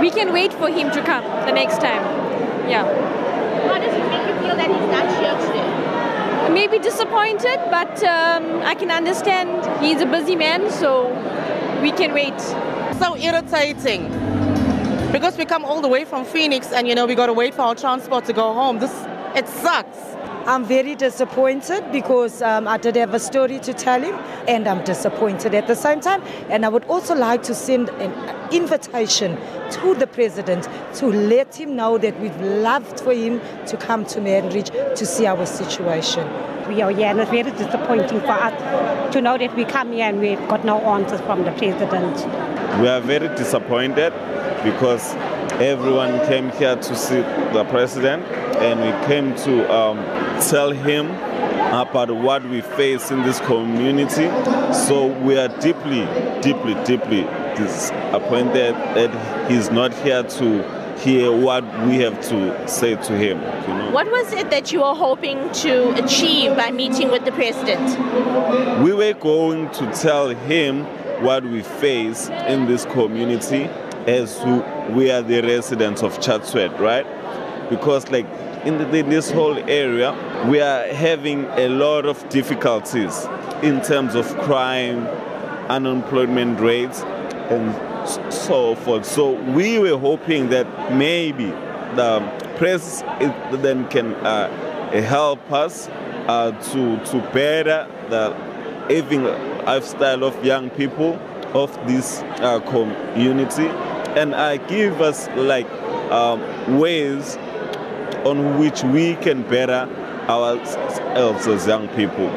we can wait for him to come the next time. Yeah. How does it make you feel that he's not here today? Maybe disappointed, but um, I can understand he's a busy man, so we can wait. So irritating because we come all the way from Phoenix and you know we got to wait for our transport to go home. This it sucks. I'm very disappointed because um, I did have a story to tell him, and I'm disappointed at the same time. And I would also like to send an invitation to the president to let him know that we've loved for him to come to Manridge to see our situation. We are here, and it's very disappointing for us to know that we come here and we've got no answers from the president. We are very disappointed because everyone came here to see the president and we came to um, tell him about what we face in this community. So we are deeply, deeply, deeply disappointed that he's not here to hear what we have to say to him. You know? What was it that you were hoping to achieve by meeting with the president? We were going to tell him what we face in this community as we are the residents of Chatsworth, right? Because like in, the, in this whole area, we are having a lot of difficulties in terms of crime, unemployment rates, and so forth. So we were hoping that maybe the press then can uh, help us uh, to to better the living lifestyle of young people of this uh, community and give us like um, ways on which we can better ourselves as young people.